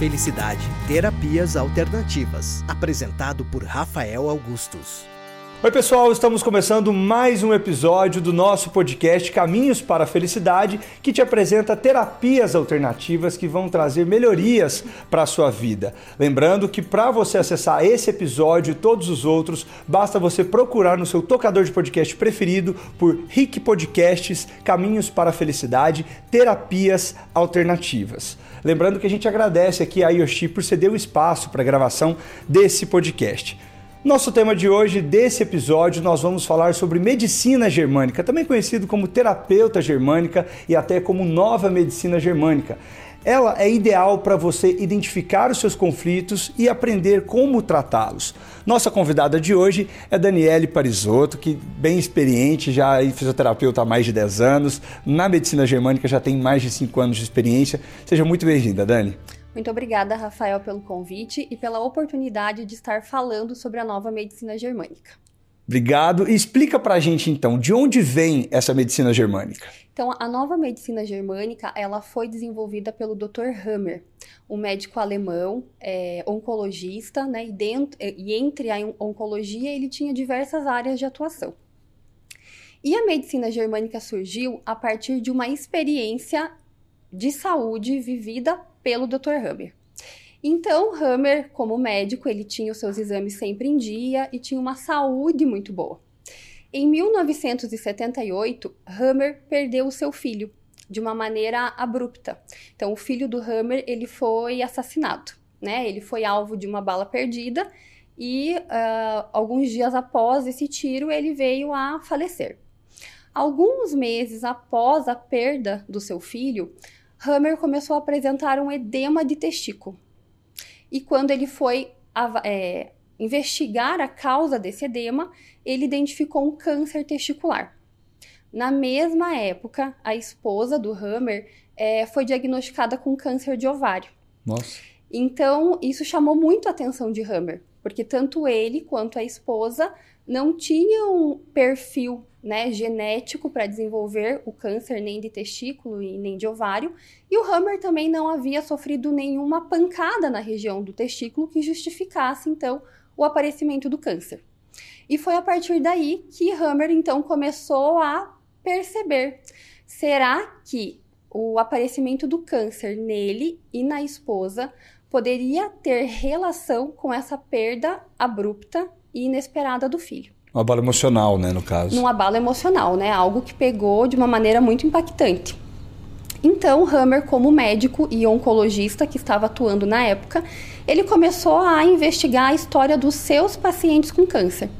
Felicidade Terapias Alternativas. Apresentado por Rafael Augustos. Oi, pessoal, estamos começando mais um episódio do nosso podcast Caminhos para a Felicidade, que te apresenta terapias alternativas que vão trazer melhorias para a sua vida. Lembrando que para você acessar esse episódio e todos os outros, basta você procurar no seu tocador de podcast preferido por Rick Podcasts Caminhos para a Felicidade Terapias Alternativas. Lembrando que a gente agradece aqui a Yoshi por ceder o espaço para a gravação desse podcast. Nosso tema de hoje, desse episódio, nós vamos falar sobre medicina germânica, também conhecido como terapeuta germânica e até como nova medicina germânica. Ela é ideal para você identificar os seus conflitos e aprender como tratá-los. Nossa convidada de hoje é Daniele Parisotto, que bem experiente, já é fisioterapeuta há mais de 10 anos, na medicina germânica já tem mais de 5 anos de experiência. Seja muito bem-vinda, Dani. Muito obrigada, Rafael, pelo convite e pela oportunidade de estar falando sobre a nova medicina germânica. Obrigado. E explica pra gente então, de onde vem essa medicina germânica? Então, a nova medicina germânica, ela foi desenvolvida pelo Dr. Hammer, um médico alemão, é, oncologista, né? E, dentro, e entre a oncologia, ele tinha diversas áreas de atuação. E a medicina germânica surgiu a partir de uma experiência de saúde vivida pelo Dr. Hammer. Então, Hammer, como médico, ele tinha os seus exames sempre em dia e tinha uma saúde muito boa. Em 1978, Hammer perdeu o seu filho de uma maneira abrupta. Então, o filho do Hammer ele foi assassinado, né? Ele foi alvo de uma bala perdida e uh, alguns dias após esse tiro ele veio a falecer. Alguns meses após a perda do seu filho, Hammer começou a apresentar um edema de testículo. E quando ele foi é, investigar a causa desse edema, ele identificou um câncer testicular. Na mesma época, a esposa do Hammer é, foi diagnosticada com câncer de ovário. Nossa. Então, isso chamou muito a atenção de Hammer, porque tanto ele quanto a esposa não tinham perfil né, genético para desenvolver o câncer nem de testículo e nem de ovário, e o Hammer também não havia sofrido nenhuma pancada na região do testículo que justificasse então o aparecimento do câncer. E foi a partir daí que Hammer então começou a perceber: será que o aparecimento do câncer nele e na esposa poderia ter relação com essa perda abrupta e inesperada do filho? Um abalo emocional, né, no caso. Um abalo emocional, né? Algo que pegou de uma maneira muito impactante. Então, Hammer, como médico e oncologista que estava atuando na época, ele começou a investigar a história dos seus pacientes com câncer.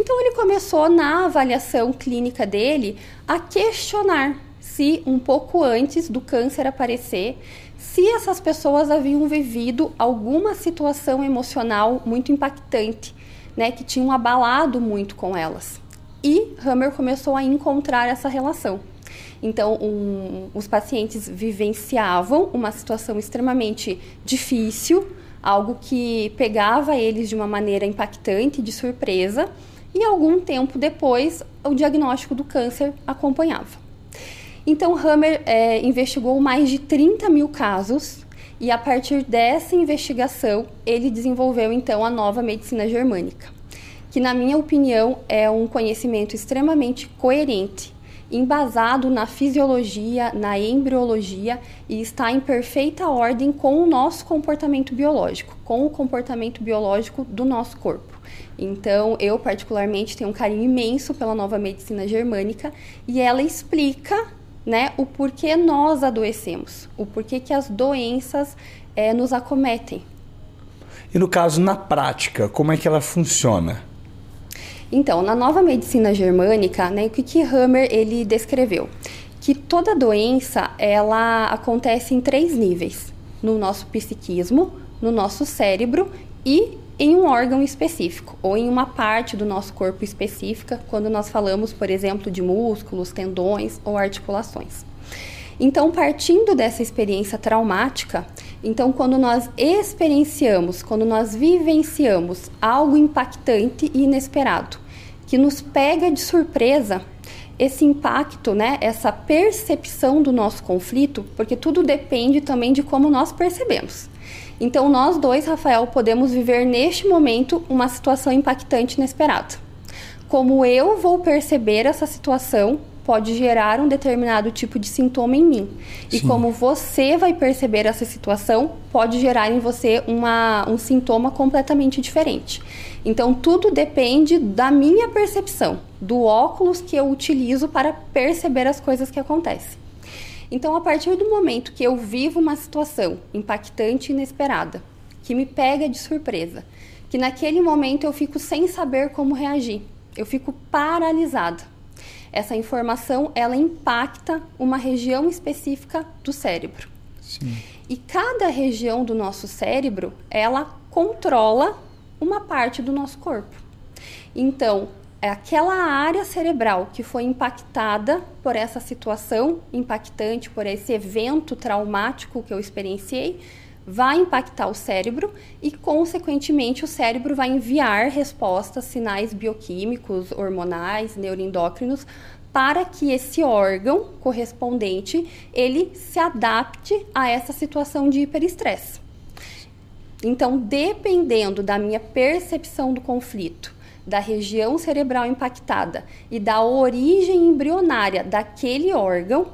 Então, ele começou na avaliação clínica dele a questionar se, um pouco antes do câncer aparecer, se essas pessoas haviam vivido alguma situação emocional muito impactante né, que tinham abalado muito com elas. E Hammer começou a encontrar essa relação. Então, um, os pacientes vivenciavam uma situação extremamente difícil, algo que pegava eles de uma maneira impactante, de surpresa, e algum tempo depois o diagnóstico do câncer acompanhava. Então, Hammer é, investigou mais de 30 mil casos e a partir dessa investigação ele desenvolveu então a nova medicina germânica, que na minha opinião é um conhecimento extremamente coerente, embasado na fisiologia, na embriologia e está em perfeita ordem com o nosso comportamento biológico, com o comportamento biológico do nosso corpo. Então, eu particularmente tenho um carinho imenso pela nova medicina germânica e ela explica né, o porquê nós adoecemos, o porquê que as doenças é, nos acometem. E no caso, na prática, como é que ela funciona? Então, na nova medicina germânica, né, o que, que Hammer ele descreveu? Que toda doença ela acontece em três níveis: no nosso psiquismo, no nosso cérebro e em um órgão específico ou em uma parte do nosso corpo específica, quando nós falamos, por exemplo, de músculos, tendões ou articulações. Então, partindo dessa experiência traumática, então quando nós experienciamos, quando nós vivenciamos algo impactante e inesperado, que nos pega de surpresa, esse impacto, né, essa percepção do nosso conflito, porque tudo depende também de como nós percebemos. Então, nós dois, Rafael, podemos viver neste momento uma situação impactante inesperada. Como eu vou perceber essa situação pode gerar um determinado tipo de sintoma em mim. Sim. E como você vai perceber essa situação, pode gerar em você uma, um sintoma completamente diferente. Então, tudo depende da minha percepção, do óculos que eu utilizo para perceber as coisas que acontecem. Então, a partir do momento que eu vivo uma situação impactante e inesperada, que me pega de surpresa, que naquele momento eu fico sem saber como reagir, eu fico paralisada essa informação ela impacta uma região específica do cérebro. Sim. E cada região do nosso cérebro, ela controla uma parte do nosso corpo. Então, é aquela área cerebral que foi impactada por essa situação impactante, por esse evento traumático que eu experienciei, vai impactar o cérebro e, consequentemente, o cérebro vai enviar respostas, sinais bioquímicos, hormonais, neuroendócrinos, para que esse órgão correspondente ele se adapte a essa situação de hiperestresse. Então, dependendo da minha percepção do conflito, da região cerebral impactada e da origem embrionária daquele órgão,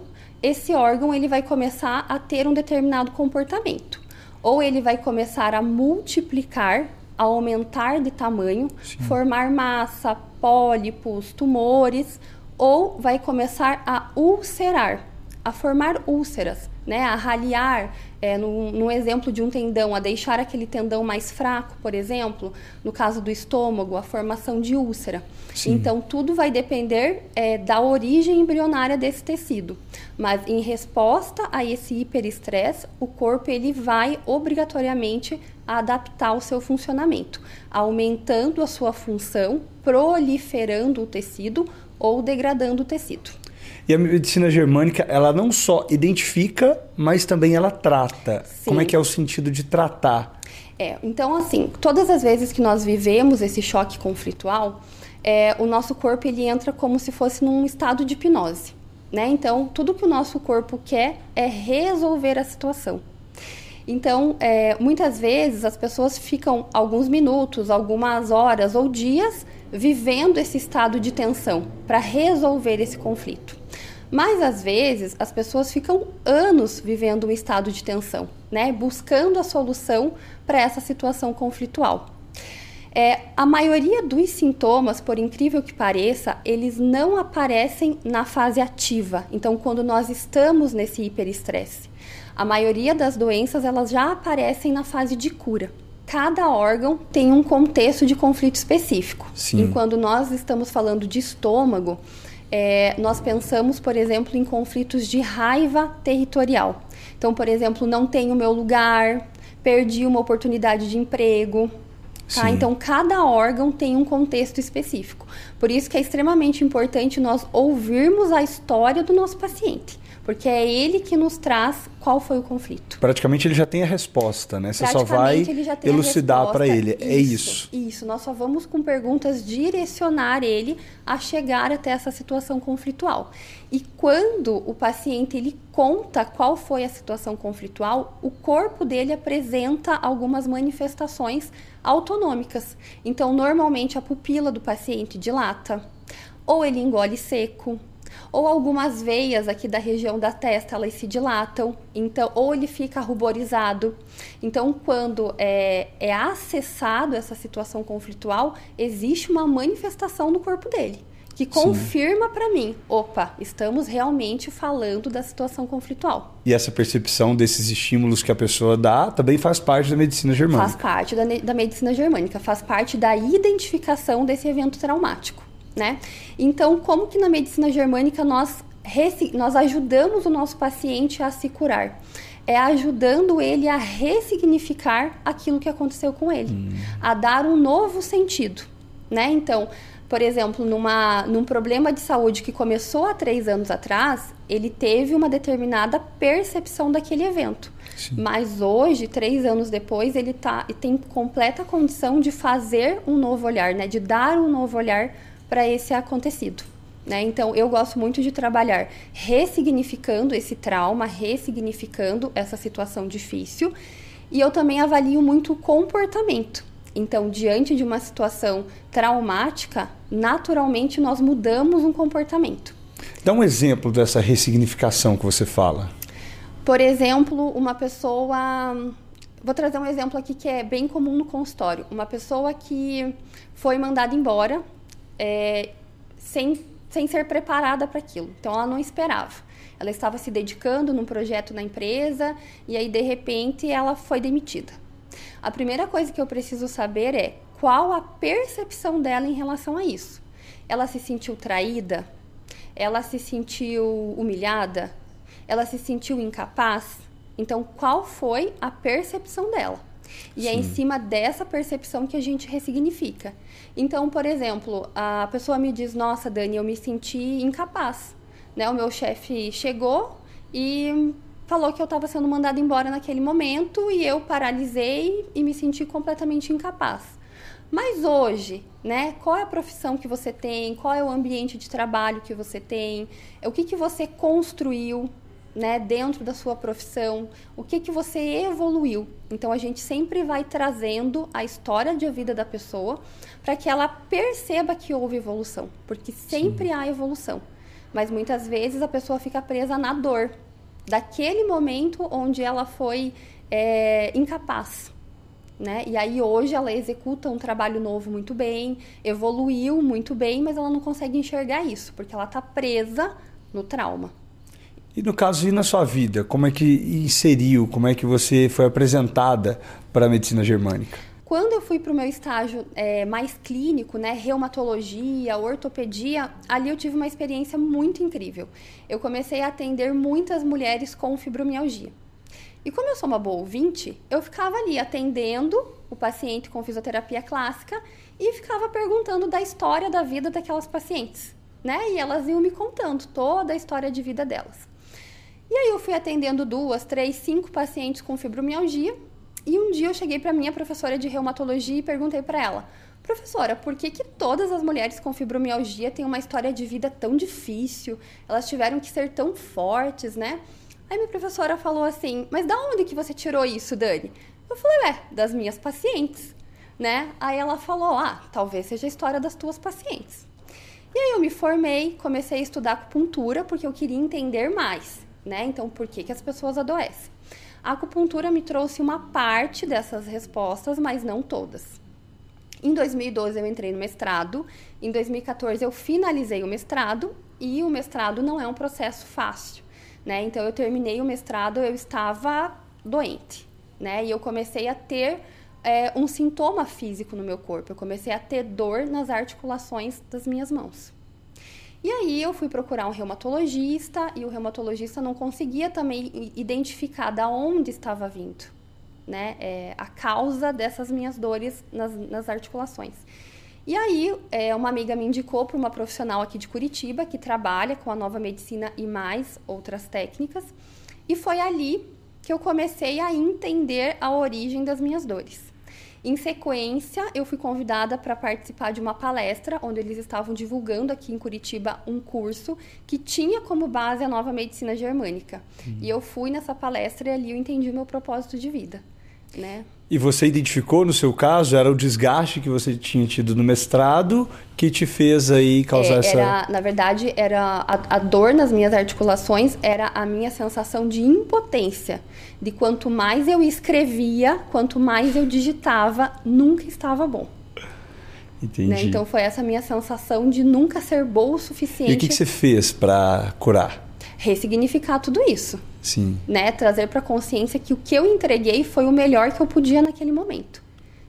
esse órgão ele vai começar a ter um determinado comportamento ou ele vai começar a multiplicar, a aumentar de tamanho, Sim. formar massa, pólipos, tumores, ou vai começar a ulcerar, a formar úlceras, né? a raliar, é, no, no, exemplo de um tendão, a deixar aquele tendão mais fraco, por exemplo, no caso do estômago, a formação de úlcera. Sim. Então, tudo vai depender é, da origem embrionária desse tecido. Mas, em resposta a esse hiperestresse, o corpo ele vai obrigatoriamente adaptar o seu funcionamento, aumentando a sua função, proliferando o tecido ou degradando o tecido. E a medicina germânica, ela não só identifica, mas também ela trata. Sim. Como é que é o sentido de tratar? É, então assim, todas as vezes que nós vivemos esse choque conflitual, é, o nosso corpo ele entra como se fosse num estado de hipnose, né? Então, tudo que o nosso corpo quer é resolver a situação. Então, é, muitas vezes as pessoas ficam alguns minutos, algumas horas ou dias vivendo esse estado de tensão para resolver esse conflito. Mas às vezes as pessoas ficam anos vivendo um estado de tensão, né? Buscando a solução para essa situação conflitual. É, a maioria dos sintomas, por incrível que pareça, eles não aparecem na fase ativa. Então, quando nós estamos nesse hiperestresse, a maioria das doenças elas já aparecem na fase de cura. Cada órgão tem um contexto de conflito específico. Sim. E quando nós estamos falando de estômago, é, nós pensamos, por exemplo, em conflitos de raiva territorial. Então, por exemplo, não tenho meu lugar, perdi uma oportunidade de emprego. Tá? Então, cada órgão tem um contexto específico. Por isso que é extremamente importante nós ouvirmos a história do nosso paciente porque é ele que nos traz qual foi o conflito. Praticamente ele já tem a resposta, né? Você só vai elucidar para ele. Isso, é isso. Isso, nós só vamos com perguntas direcionar ele a chegar até essa situação conflitual. E quando o paciente ele conta qual foi a situação conflitual, o corpo dele apresenta algumas manifestações autonômicas. Então, normalmente a pupila do paciente dilata, ou ele engole seco, ou algumas veias aqui da região da testa elas se dilatam, então ou ele fica ruborizado. Então, quando é, é acessado essa situação conflitual, existe uma manifestação no corpo dele que confirma para mim, opa, estamos realmente falando da situação conflitual. E essa percepção desses estímulos que a pessoa dá também faz parte da medicina germânica. Faz parte da, da medicina germânica, faz parte da identificação desse evento traumático né? Então, como que na medicina germânica nós, nós ajudamos o nosso paciente a se curar? É ajudando ele a ressignificar aquilo que aconteceu com ele, hum. a dar um novo sentido, né? Então, por exemplo, numa, num problema de saúde que começou há três anos atrás, ele teve uma determinada percepção daquele evento. Sim. Mas hoje, três anos depois, ele tá, tem completa condição de fazer um novo olhar, né? De dar um novo olhar para esse acontecido. Né? Então, eu gosto muito de trabalhar ressignificando esse trauma, ressignificando essa situação difícil. E eu também avalio muito o comportamento. Então, diante de uma situação traumática, naturalmente nós mudamos um comportamento. Dá um exemplo dessa ressignificação que você fala. Por exemplo, uma pessoa. Vou trazer um exemplo aqui que é bem comum no consultório. Uma pessoa que foi mandada embora é, sem, sem ser preparada para aquilo. Então, ela não esperava. Ela estava se dedicando num projeto na empresa e aí, de repente, ela foi demitida. A primeira coisa que eu preciso saber é qual a percepção dela em relação a isso. Ela se sentiu traída? Ela se sentiu humilhada? Ela se sentiu incapaz? Então, qual foi a percepção dela? E Sim. é em cima dessa percepção que a gente ressignifica. Então, por exemplo, a pessoa me diz: Nossa, Dani, eu me senti incapaz. Né? O meu chefe chegou e falou que eu estava sendo mandada embora naquele momento e eu paralisei e me senti completamente incapaz. Mas hoje, né, qual é a profissão que você tem? Qual é o ambiente de trabalho que você tem? O que, que você construiu né, dentro da sua profissão, o que, que você evoluiu. Então a gente sempre vai trazendo a história de vida da pessoa para que ela perceba que houve evolução, porque sempre Sim. há evolução. Mas muitas vezes a pessoa fica presa na dor daquele momento onde ela foi é, incapaz. Né? E aí hoje ela executa um trabalho novo muito bem, evoluiu muito bem, mas ela não consegue enxergar isso, porque ela está presa no trauma. E no caso, e na sua vida, como é que inseriu, como é que você foi apresentada para a medicina germânica? Quando eu fui para o meu estágio é, mais clínico, né, reumatologia, ortopedia, ali eu tive uma experiência muito incrível. Eu comecei a atender muitas mulheres com fibromialgia. E como eu sou uma boa ouvinte, eu ficava ali atendendo o paciente com fisioterapia clássica e ficava perguntando da história da vida daquelas pacientes, né? E elas iam me contando toda a história de vida delas. E aí eu fui atendendo duas, três, cinco pacientes com fibromialgia. E um dia eu cheguei para minha professora de reumatologia e perguntei para ela: "Professora, por que que todas as mulheres com fibromialgia têm uma história de vida tão difícil? Elas tiveram que ser tão fortes, né?" Aí minha professora falou assim: "Mas da onde que você tirou isso, Dani?" Eu falei: "É, das minhas pacientes." Né? Aí ela falou: "Ah, talvez seja a história das tuas pacientes." E aí eu me formei, comecei a estudar acupuntura porque eu queria entender mais né? Então, por que, que as pessoas adoecem? A acupuntura me trouxe uma parte dessas respostas, mas não todas. Em 2012 eu entrei no mestrado, em 2014 eu finalizei o mestrado e o mestrado não é um processo fácil, né? Então eu terminei o mestrado, eu estava doente, né? E eu comecei a ter é, um sintoma físico no meu corpo, eu comecei a ter dor nas articulações das minhas mãos. E aí eu fui procurar um reumatologista e o reumatologista não conseguia também identificar da onde estava vindo, né, é, a causa dessas minhas dores nas, nas articulações. E aí, é, uma amiga me indicou para uma profissional aqui de Curitiba que trabalha com a nova medicina e mais outras técnicas, e foi ali que eu comecei a entender a origem das minhas dores. Em sequência, eu fui convidada para participar de uma palestra onde eles estavam divulgando aqui em Curitiba um curso que tinha como base a nova medicina germânica. Uhum. E eu fui nessa palestra e ali eu entendi o meu propósito de vida, né? E você identificou no seu caso, era o desgaste que você tinha tido no mestrado que te fez aí causar é, essa... Era, na verdade, era a, a, dor nas minhas articulações era a minha sensação de impotência. De quanto mais eu escrevia, quanto mais eu digitava, nunca estava bom. Entendi. Né? Então foi essa minha sensação de nunca ser boa o suficiente. E o que, que você fez para curar? ressignificar tudo isso. Sim. Né? Trazer para consciência que o que eu entreguei foi o melhor que eu podia naquele momento.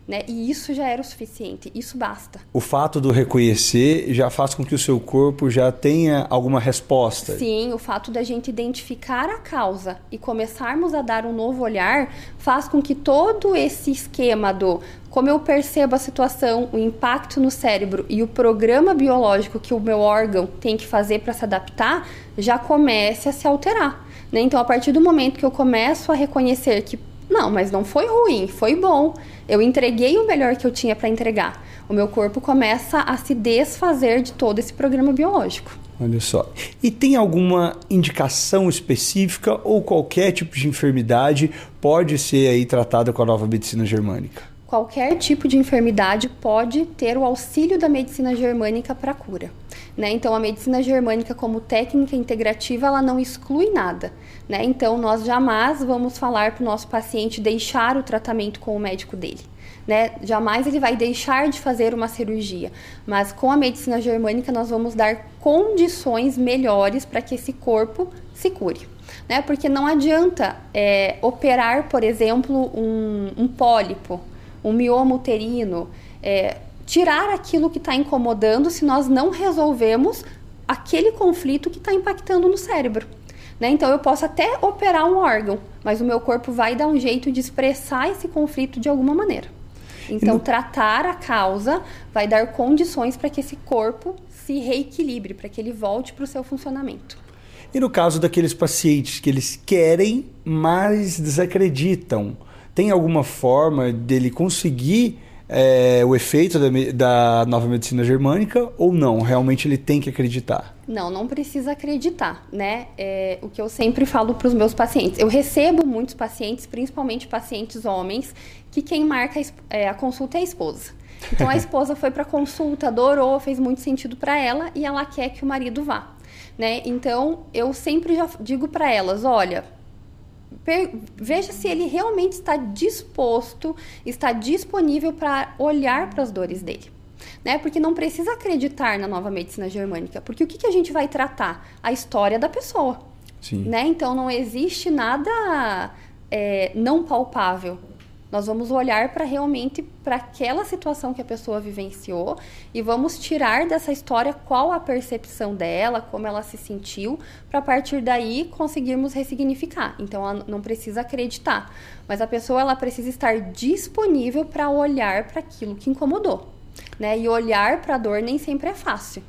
Né? E isso já era o suficiente, isso basta. O fato do reconhecer já faz com que o seu corpo já tenha alguma resposta. Sim, o fato da gente identificar a causa e começarmos a dar um novo olhar faz com que todo esse esquema do como eu percebo a situação, o impacto no cérebro e o programa biológico que o meu órgão tem que fazer para se adaptar já comece a se alterar. Né? Então, a partir do momento que eu começo a reconhecer que Não, mas não foi ruim, foi bom. Eu entreguei o melhor que eu tinha para entregar. O meu corpo começa a se desfazer de todo esse programa biológico. Olha só. E tem alguma indicação específica ou qualquer tipo de enfermidade pode ser aí tratada com a nova medicina germânica? Qualquer tipo de enfermidade pode ter o auxílio da medicina germânica para cura. Né? Então, a medicina germânica, como técnica integrativa, ela não exclui nada. Né? Então, nós jamais vamos falar para o nosso paciente deixar o tratamento com o médico dele. Né? Jamais ele vai deixar de fazer uma cirurgia, mas com a medicina germânica nós vamos dar condições melhores para que esse corpo se cure. Né? Porque não adianta é, operar, por exemplo, um, um pólipo, um mioma uterino, é, tirar aquilo que está incomodando se nós não resolvemos aquele conflito que está impactando no cérebro. Né? Então eu posso até operar um órgão, mas o meu corpo vai dar um jeito de expressar esse conflito de alguma maneira. Então, no... tratar a causa vai dar condições para que esse corpo se reequilibre, para que ele volte para o seu funcionamento. E no caso daqueles pacientes que eles querem, mas desacreditam, tem alguma forma dele conseguir é, o efeito da, da, nova medicina germânica ou não? Realmente ele tem que acreditar? Não, não precisa acreditar, né? É, o que eu sempre falo para os meus pacientes. Eu recebo muitos pacientes, principalmente pacientes homens, que quem marca a, é, consulta é a esposa. Então a esposa foi para consulta, adorou, fez muito sentido para ela e ela quer que o marido vá, né? Então eu sempre já digo para elas, olha, veja se ele realmente está disposto, está disponível para olhar para as dores dele. Né? Porque não precisa acreditar na nova medicina germânica, porque o que, que a gente vai tratar? A história da pessoa. Sim. Né? Então não existe nada é, não palpável nós vamos olhar para realmente para aquela situação que a pessoa vivenciou e vamos tirar dessa história qual a percepção dela, como ela se sentiu, para a partir daí conseguirmos ressignificar. Então ela não precisa acreditar, mas a pessoa ela precisa estar disponível para olhar para aquilo que incomodou, né? E olhar para a dor nem sempre é fácil.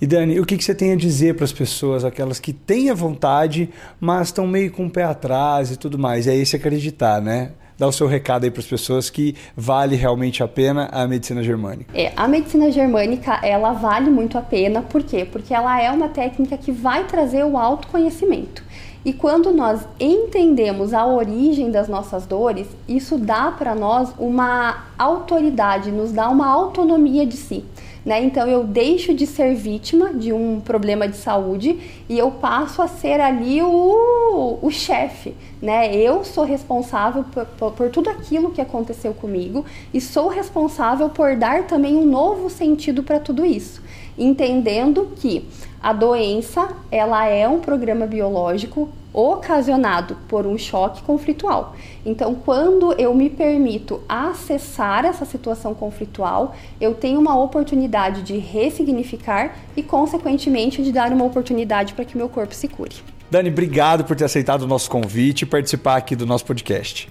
E Dani, o que, que você tem a dizer para as pessoas, aquelas que têm a vontade, mas estão meio com o pé atrás e tudo mais? É esse acreditar, né? Dá o seu recado aí para as pessoas que vale realmente a pena a medicina germânica. É, a medicina germânica, ela vale muito a pena, por quê? Porque ela é uma técnica que vai trazer o autoconhecimento. E quando nós entendemos a origem das nossas dores, isso dá para nós uma autoridade, nos dá uma autonomia de si. Né? Então eu deixo de ser vítima de um problema de saúde e eu passo a ser ali o, o chefe. Né? Eu sou responsável por, por, por tudo aquilo que aconteceu comigo e sou responsável por dar também um novo sentido para tudo isso, entendendo que a doença ela é um programa biológico ocasionado por um choque conflitual. Então, quando eu me permito acessar essa situação conflitual, eu tenho uma oportunidade de ressignificar e, consequentemente, de dar uma oportunidade para que meu corpo se cure. Dani, obrigado por ter aceitado o nosso convite e participar aqui do nosso podcast.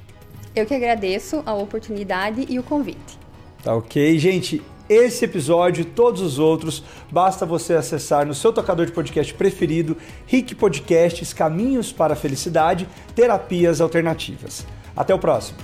Eu que agradeço a oportunidade e o convite. Tá ok, gente esse episódio e todos os outros, basta você acessar no seu tocador de podcast preferido, Rick Podcasts Caminhos para a Felicidade, Terapias Alternativas. Até o próximo.